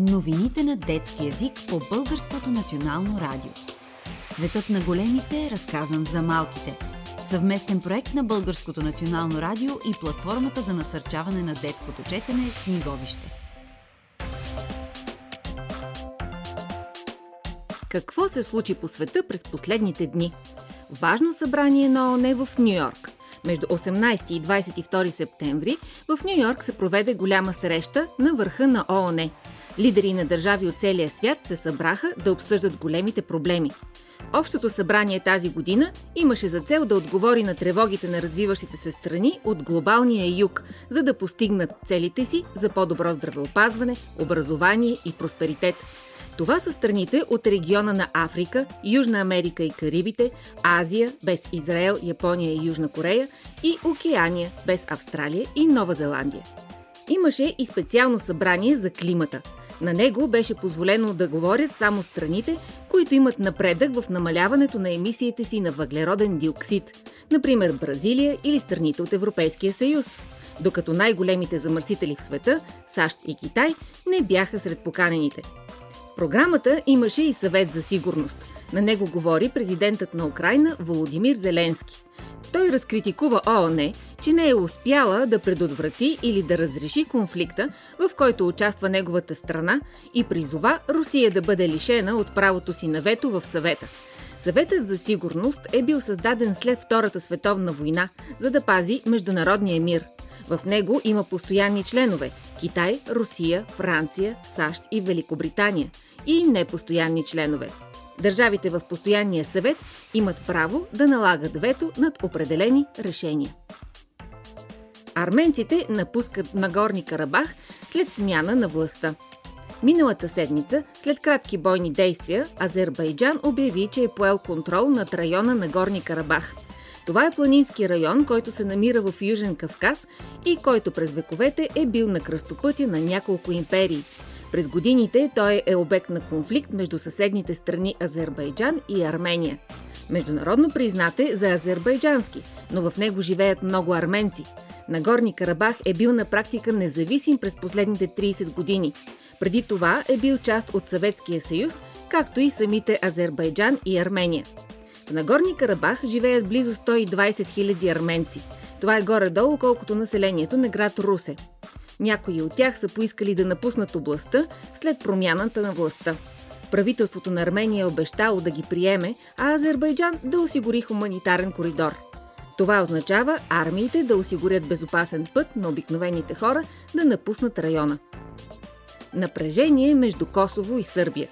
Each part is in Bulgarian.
Новините на детски язик по Българското национално радио. Светът на големите е разказан за малките. Съвместен проект на Българското национално радио и платформата за насърчаване на детското четене в книговище. Какво се случи по света през последните дни? Важно събрание на ОНЕ в Нью Йорк. Между 18 и 22 септември в Нью Йорк се проведе голяма среща на върха на ООН. Лидери на държави от целия свят се събраха да обсъждат големите проблеми. Общото събрание тази година имаше за цел да отговори на тревогите на развиващите се страни от глобалния юг, за да постигнат целите си за по-добро здравеопазване, образование и просперитет. Това са страните от региона на Африка, Южна Америка и Карибите, Азия без Израел, Япония и Южна Корея и Океания без Австралия и Нова Зеландия. Имаше и специално събрание за климата – на него беше позволено да говорят само страните, които имат напредък в намаляването на емисиите си на въглероден диоксид, например Бразилия или страните от Европейския съюз. Докато най-големите замърсители в света, САЩ и Китай, не бяха сред поканените. В програмата имаше и съвет за сигурност. На него говори президентът на Украина Володимир Зеленски. Той разкритикува ООН, че не е успяла да предотврати или да разреши конфликта, в който участва неговата страна и призова Русия да бъде лишена от правото си на вето в съвета. Съветът за сигурност е бил създаден след Втората световна война, за да пази международния мир. В него има постоянни членове – Китай, Русия, Франция, САЩ и Великобритания – и непостоянни членове – Държавите в постоянния съвет имат право да налагат вето над определени решения. Арменците напускат Нагорни Карабах след смяна на властта. Миналата седмица, след кратки бойни действия, Азербайджан обяви, че е поел контрол над района на Горни Карабах. Това е планински район, който се намира в Южен Кавказ и който през вековете е бил на кръстопътя на няколко империи – през годините той е обект на конфликт между съседните страни Азербайджан и Армения. Международно признате за азербайджански, но в него живеят много арменци. Нагорни Карабах е бил на практика независим през последните 30 години. Преди това е бил част от Съветския съюз, както и самите Азербайджан и Армения. В Нагорни Карабах живеят близо 120 000 арменци. Това е горе-долу колкото населението на град Русе. Някои от тях са поискали да напуснат областта след промяната на властта. Правителството на Армения е обещало да ги приеме, а Азербайджан да осигури хуманитарен коридор. Това означава армиите да осигурят безопасен път на обикновените хора да напуснат района. Напрежение между Косово и Сърбия.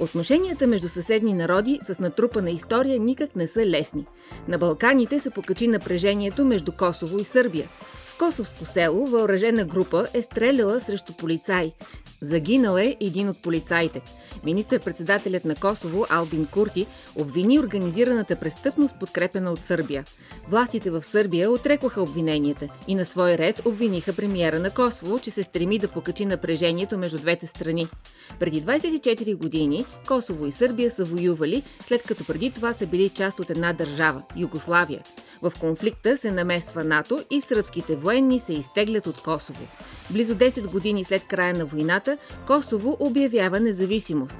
Отношенията между съседни народи с натрупана история никак не са лесни. На Балканите се покачи напрежението между Косово и Сърбия. Косовско село въоръжена група е стреляла срещу полицай. Загинал е един от полицаите. Министър-председателят на Косово Албин Курти обвини организираната престъпност, подкрепена от Сърбия. Властите в Сърбия отрекоха обвиненията и на свой ред обвиниха премиера на Косово, че се стреми да покачи напрежението между двете страни. Преди 24 години Косово и Сърбия са воювали, след като преди това са били част от една държава – Югославия. В конфликта се намесва НАТО и сръбските военни се изтеглят от Косово. Близо 10 години след края на войната Косово обявява независимост.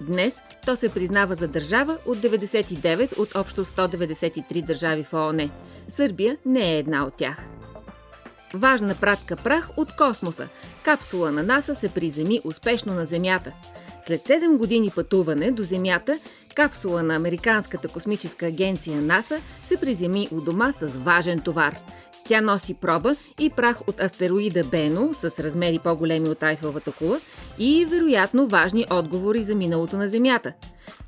Днес то се признава за държава от 99 от общо 193 държави в ООН. Сърбия не е една от тях. Важна пратка прах от космоса. Капсула на НАСА се приземи успешно на Земята. След 7 години пътуване до Земята, капсула на Американската космическа агенция НАСА се приземи у дома с важен товар. Тя носи проба и прах от астероида Бено с размери по-големи от Айфелвата кула и вероятно важни отговори за миналото на Земята.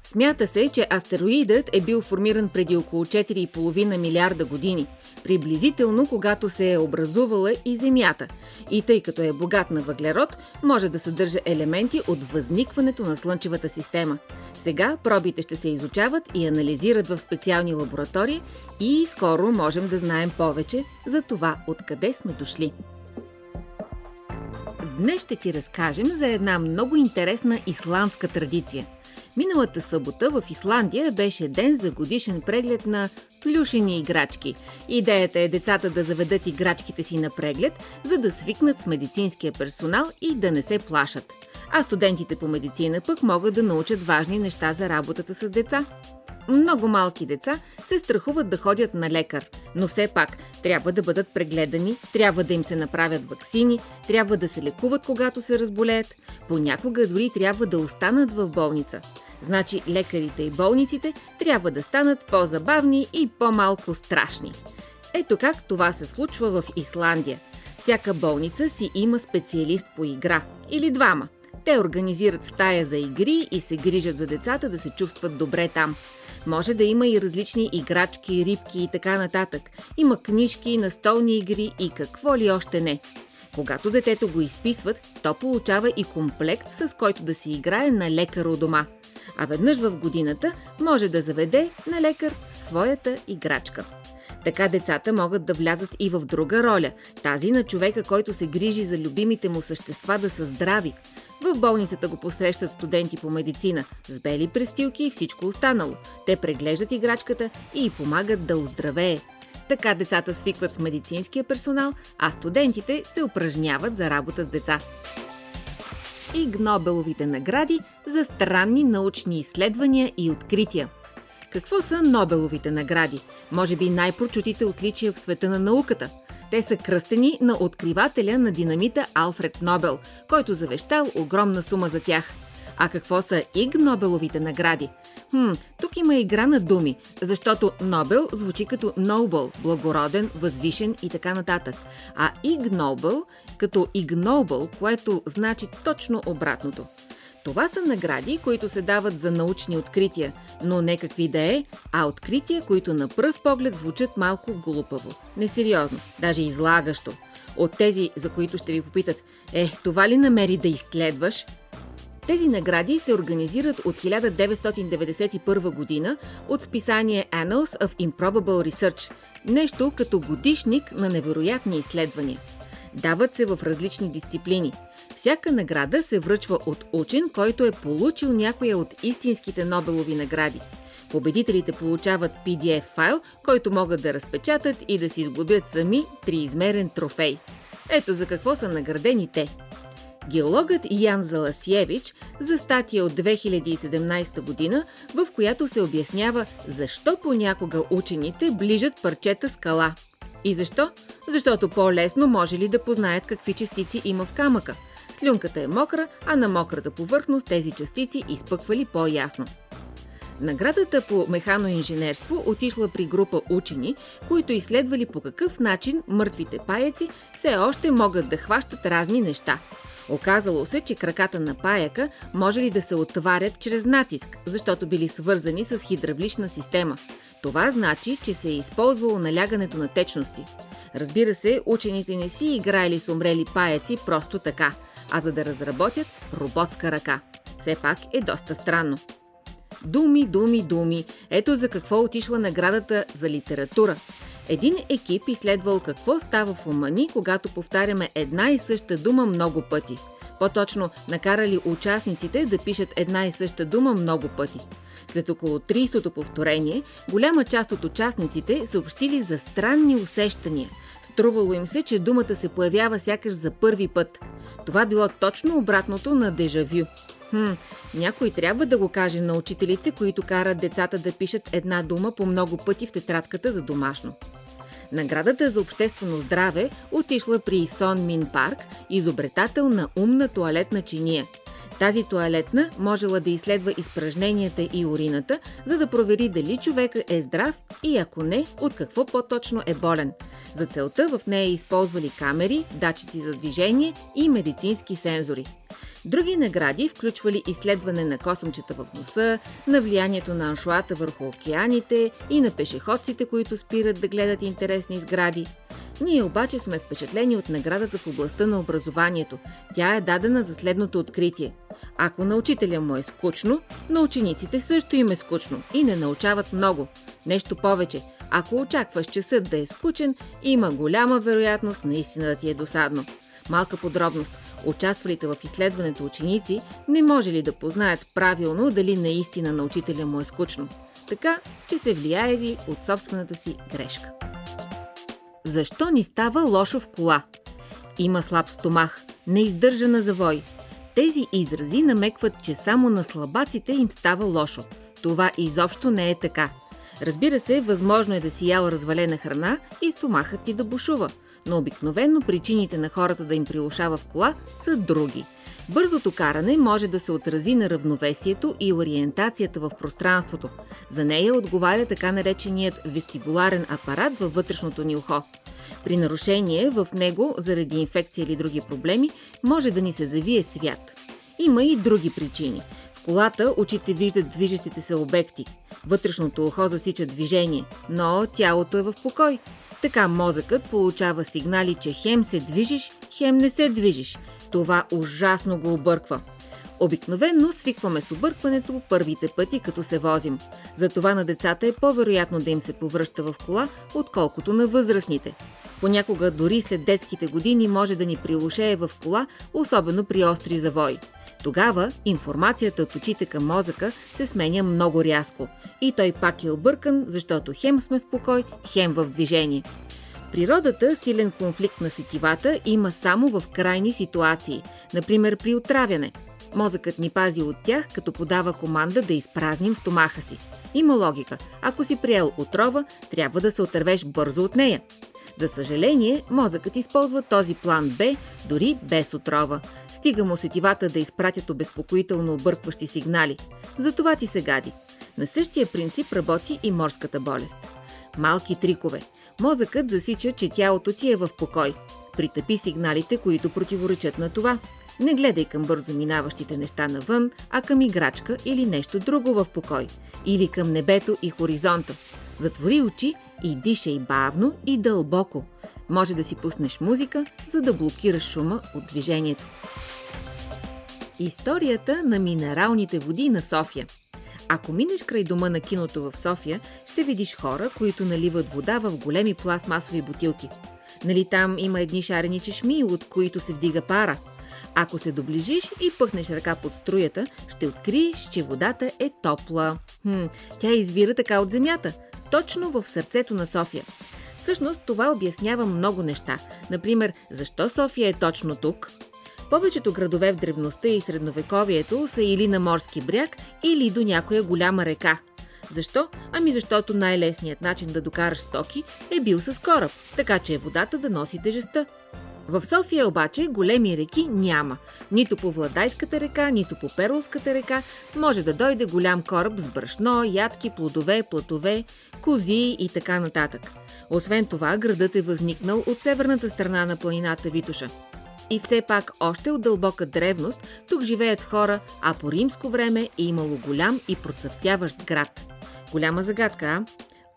Смята се, че астероидът е бил формиран преди около 4,5 милиарда години – приблизително когато се е образувала и Земята. И тъй като е богат на въглерод, може да съдържа елементи от възникването на Слънчевата система. Сега пробите ще се изучават и анализират в специални лаборатории и скоро можем да знаем повече за това откъде сме дошли. Днес ще ти разкажем за една много интересна исландска традиция. Миналата събота в Исландия беше ден за годишен преглед на плюшени играчки. Идеята е децата да заведат играчките си на преглед, за да свикнат с медицинския персонал и да не се плашат. а студентите по медицина пък могат да научат важни неща за работата с деца. Много малки деца се страхуват да ходят на лекар, но все пак трябва да бъдат прегледани, трябва да им се направят вакцини, трябва да се лекуват, когато се разболеят, понякога дори трябва да останат в болница. Значи лекарите и болниците трябва да станат по-забавни и по-малко страшни. Ето как това се случва в Исландия. Всяка болница си има специалист по игра или двама. Те организират стая за игри и се грижат за децата да се чувстват добре там. Може да има и различни играчки, рибки и така нататък. Има книжки, настолни игри и какво ли още не. Когато детето го изписват, то получава и комплект, с който да си играе на лекар у дома. А веднъж в годината може да заведе на лекар своята играчка. Така децата могат да влязат и в друга роля, тази на човека, който се грижи за любимите му същества да са здрави. В болницата го посрещат студенти по медицина с бели престилки и всичко останало. Те преглеждат играчката и помагат да оздравее. Така децата свикват с медицинския персонал, а студентите се упражняват за работа с деца. И Гнобеловите награди за странни научни изследвания и открития. Какво са Нобеловите награди? Може би най-прочутите отличия в света на науката – те са кръстени на откривателя на динамита Алфред Нобел, който завещал огромна сума за тях. А какво са Иг Нобеловите награди? Хм, тук има игра на думи, защото Нобел звучи като Нобел, благороден, възвишен и така нататък. А Иг Нобел като Игнобъл, което значи точно обратното. Това са награди, които се дават за научни открития, но не какви да е, а открития, които на пръв поглед звучат малко глупаво, несериозно, даже излагащо. От тези, за които ще ви попитат, е, това ли намери да изследваш? Тези награди се организират от 1991 година от списание Annals of Improbable Research, нещо като годишник на невероятни изследвания. Дават се в различни дисциплини – всяка награда се връчва от учен, който е получил някоя от истинските Нобелови награди. Победителите получават PDF файл, който могат да разпечатат и да си изглобят сами триизмерен трофей. Ето за какво са наградени те. Геологът Ян Заласиевич за статия от 2017 година, в която се обяснява защо понякога учените ближат парчета скала. И защо? Защото по-лесно може ли да познаят какви частици има в камъка – Слюнката е мокра, а на мократа повърхност тези частици изпъквали по-ясно. Наградата по механоинженерство отишла при група учени, които изследвали по какъв начин мъртвите паяци все още могат да хващат разни неща. Оказало се, че краката на паяка може ли да се отварят чрез натиск, защото били свързани с хидравлична система. Това значи, че се е използвало налягането на течности. Разбира се, учените не си играели с умрели паяци просто така – а за да разработят роботска ръка. Все пак е доста странно. Думи, думи, думи. Ето за какво отишла наградата за литература. Един екип изследвал какво става в ума ни, когато повтаряме една и съща дума много пъти. По-точно, накарали участниците да пишат една и съща дума много пъти. След около 30-то повторение, голяма част от участниците съобщили за странни усещания – Струвало им се, че думата се появява сякаш за първи път. Това било точно обратното на дежавю. Хм, някой трябва да го каже на учителите, които карат децата да пишат една дума по много пъти в тетрадката за домашно. Наградата за обществено здраве отишла при Сон Мин Парк, изобретател на умна туалетна чиния – тази туалетна можела да изследва изпражненията и урината, за да провери дали човека е здрав и ако не, от какво по-точно е болен. За целта в нея използвали камери, датчици за движение и медицински сензори. Други награди включвали изследване на косъмчета в носа, на влиянието на аншуата върху океаните и на пешеходците, които спират да гледат интересни сгради. Ние обаче сме впечатлени от наградата в областта на образованието. Тя е дадена за следното откритие. Ако на учителя му е скучно, на учениците също им е скучно и не научават много. Нещо повече, ако очакваш часът да е скучен, има голяма вероятност наистина да ти е досадно. Малка подробност. Участвалите в изследването ученици не може ли да познаят правилно дали наистина на учителя му е скучно. Така, че се влияели от собствената си грешка. Защо ни става лошо в кола? Има слаб стомах, не издържа на завой. Тези изрази намекват, че само на слабаците им става лошо. Това изобщо не е така. Разбира се, възможно е да си ял развалена храна и стомахът ти да бушува, но обикновено причините на хората да им прилушава в кола са други – Бързото каране може да се отрази на равновесието и ориентацията в пространството. За нея отговаря така нареченият вестибуларен апарат във вътрешното ни ухо. При нарушение в него, заради инфекция или други проблеми, може да ни се завие свят. Има и други причини. В колата очите виждат движещите се обекти. Вътрешното ухо засича движение, но тялото е в покой. Така мозъкът получава сигнали, че хем се движиш, хем не се движиш – това ужасно го обърква. Обикновенно свикваме с объркването първите пъти, като се возим. Затова на децата е по-вероятно да им се повръща в кола, отколкото на възрастните. Понякога дори след детските години може да ни прилушее в кола, особено при остри завои. Тогава информацията от очите към мозъка се сменя много рязко. И той пак е объркан, защото хем сме в покой, хем в движение природата силен конфликт на сетивата има само в крайни ситуации, например при отравяне. Мозъкът ни пази от тях, като подава команда да изпразним стомаха си. Има логика. Ако си приел отрова, трябва да се отървеш бързо от нея. За съжаление, мозъкът използва този план Б дори без отрова. Стига му сетивата да изпратят обезпокоително объркващи сигнали. Затова ти се гади. На същия принцип работи и морската болест. Малки трикове – Мозъкът засича, че тялото ти е в покой. Притъпи сигналите, които противоречат на това. Не гледай към бързо минаващите неща навън, а към играчка или нещо друго в покой. Или към небето и хоризонта. Затвори очи и дишай бавно и дълбоко. Може да си пуснеш музика, за да блокираш шума от движението. Историята на минералните води на София – ако минеш край дома на киното в София, ще видиш хора, които наливат вода в големи пластмасови бутилки. Нали там има едни шарени чешми, от които се вдига пара. Ако се доближиш и пъхнеш ръка под струята, ще откриеш, че водата е топла. Хм, тя извира така от земята, точно в сърцето на София. Всъщност това обяснява много неща. Например, защо София е точно тук, повечето градове в древността и средновековието са или на морски бряг, или до някоя голяма река. Защо? Ами защото най-лесният начин да докараш стоки е бил с кораб, така че водата да носи тежестта. В София обаче големи реки няма. Нито по Владайската река, нито по Перловската река може да дойде голям кораб с брашно, ядки, плодове, платове, кози и така нататък. Освен това, градът е възникнал от северната страна на планината Витуша. И все пак още от дълбока древност тук живеят хора, а по римско време е имало голям и процъфтяващ град. Голяма загадка, а?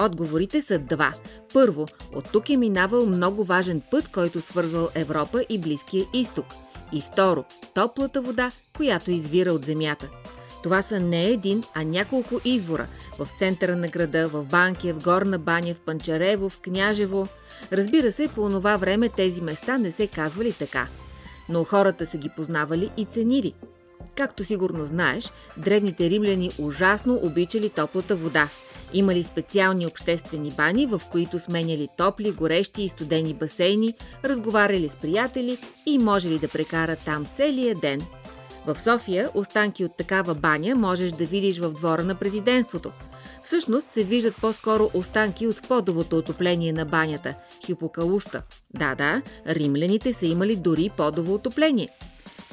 Отговорите са два. Първо, от тук е минавал много важен път, който свързвал Европа и Близкия изток. И второ, топлата вода, която извира от земята. Това са не един, а няколко извора. В центъра на града, в Банкия, в Горна баня, в Панчарево, в Княжево. Разбира се, по това време тези места не се казвали така. Но хората са ги познавали и ценили. Както сигурно знаеш, древните римляни ужасно обичали топлата вода. Имали специални обществени бани, в които сменяли топли, горещи и студени басейни, разговаряли с приятели и можели да прекарат там целия ден – в София останки от такава баня можеш да видиш в двора на президентството. Всъщност се виждат по-скоро останки от подовото отопление на банята – хипокалуста. Да-да, римляните са имали дори подово отопление.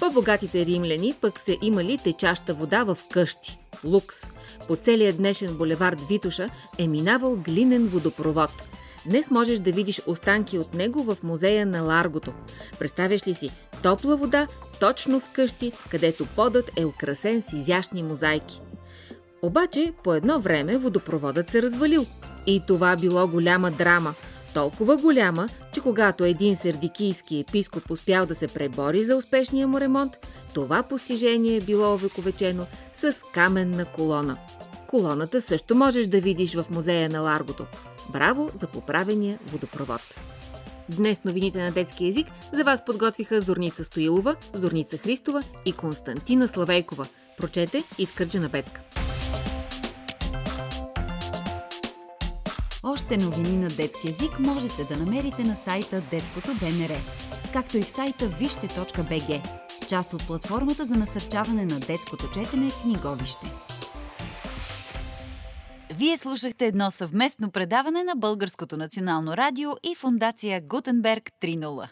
По-богатите римляни пък са имали течаща вода в къщи – лукс. По целия днешен булевард Витуша е минавал глинен водопровод – Днес можеш да видиш останки от него в музея на Ларгото. Представяш ли си топла вода точно в къщи, където подът е украсен с изящни мозайки? Обаче по едно време водопроводът се развалил. И това било голяма драма. Толкова голяма, че когато един сердикийски епископ успял да се пребори за успешния му ремонт, това постижение е било овековечено с каменна колона. Колоната също можеш да видиш в музея на Ларгото. Браво за поправения водопровод! Днес новините на детски език за вас подготвиха Зорница Стоилова, Зорница Христова и Константина Славейкова. Прочете Искърджа на Бецка. Още новини на детски язик можете да намерите на сайта Детското БНР, както и в сайта вижте.бг, част от платформата за насърчаване на детското четене Книговище. Вие слушахте едно съвместно предаване на Българското национално радио и фундация Гутенберг 3.0.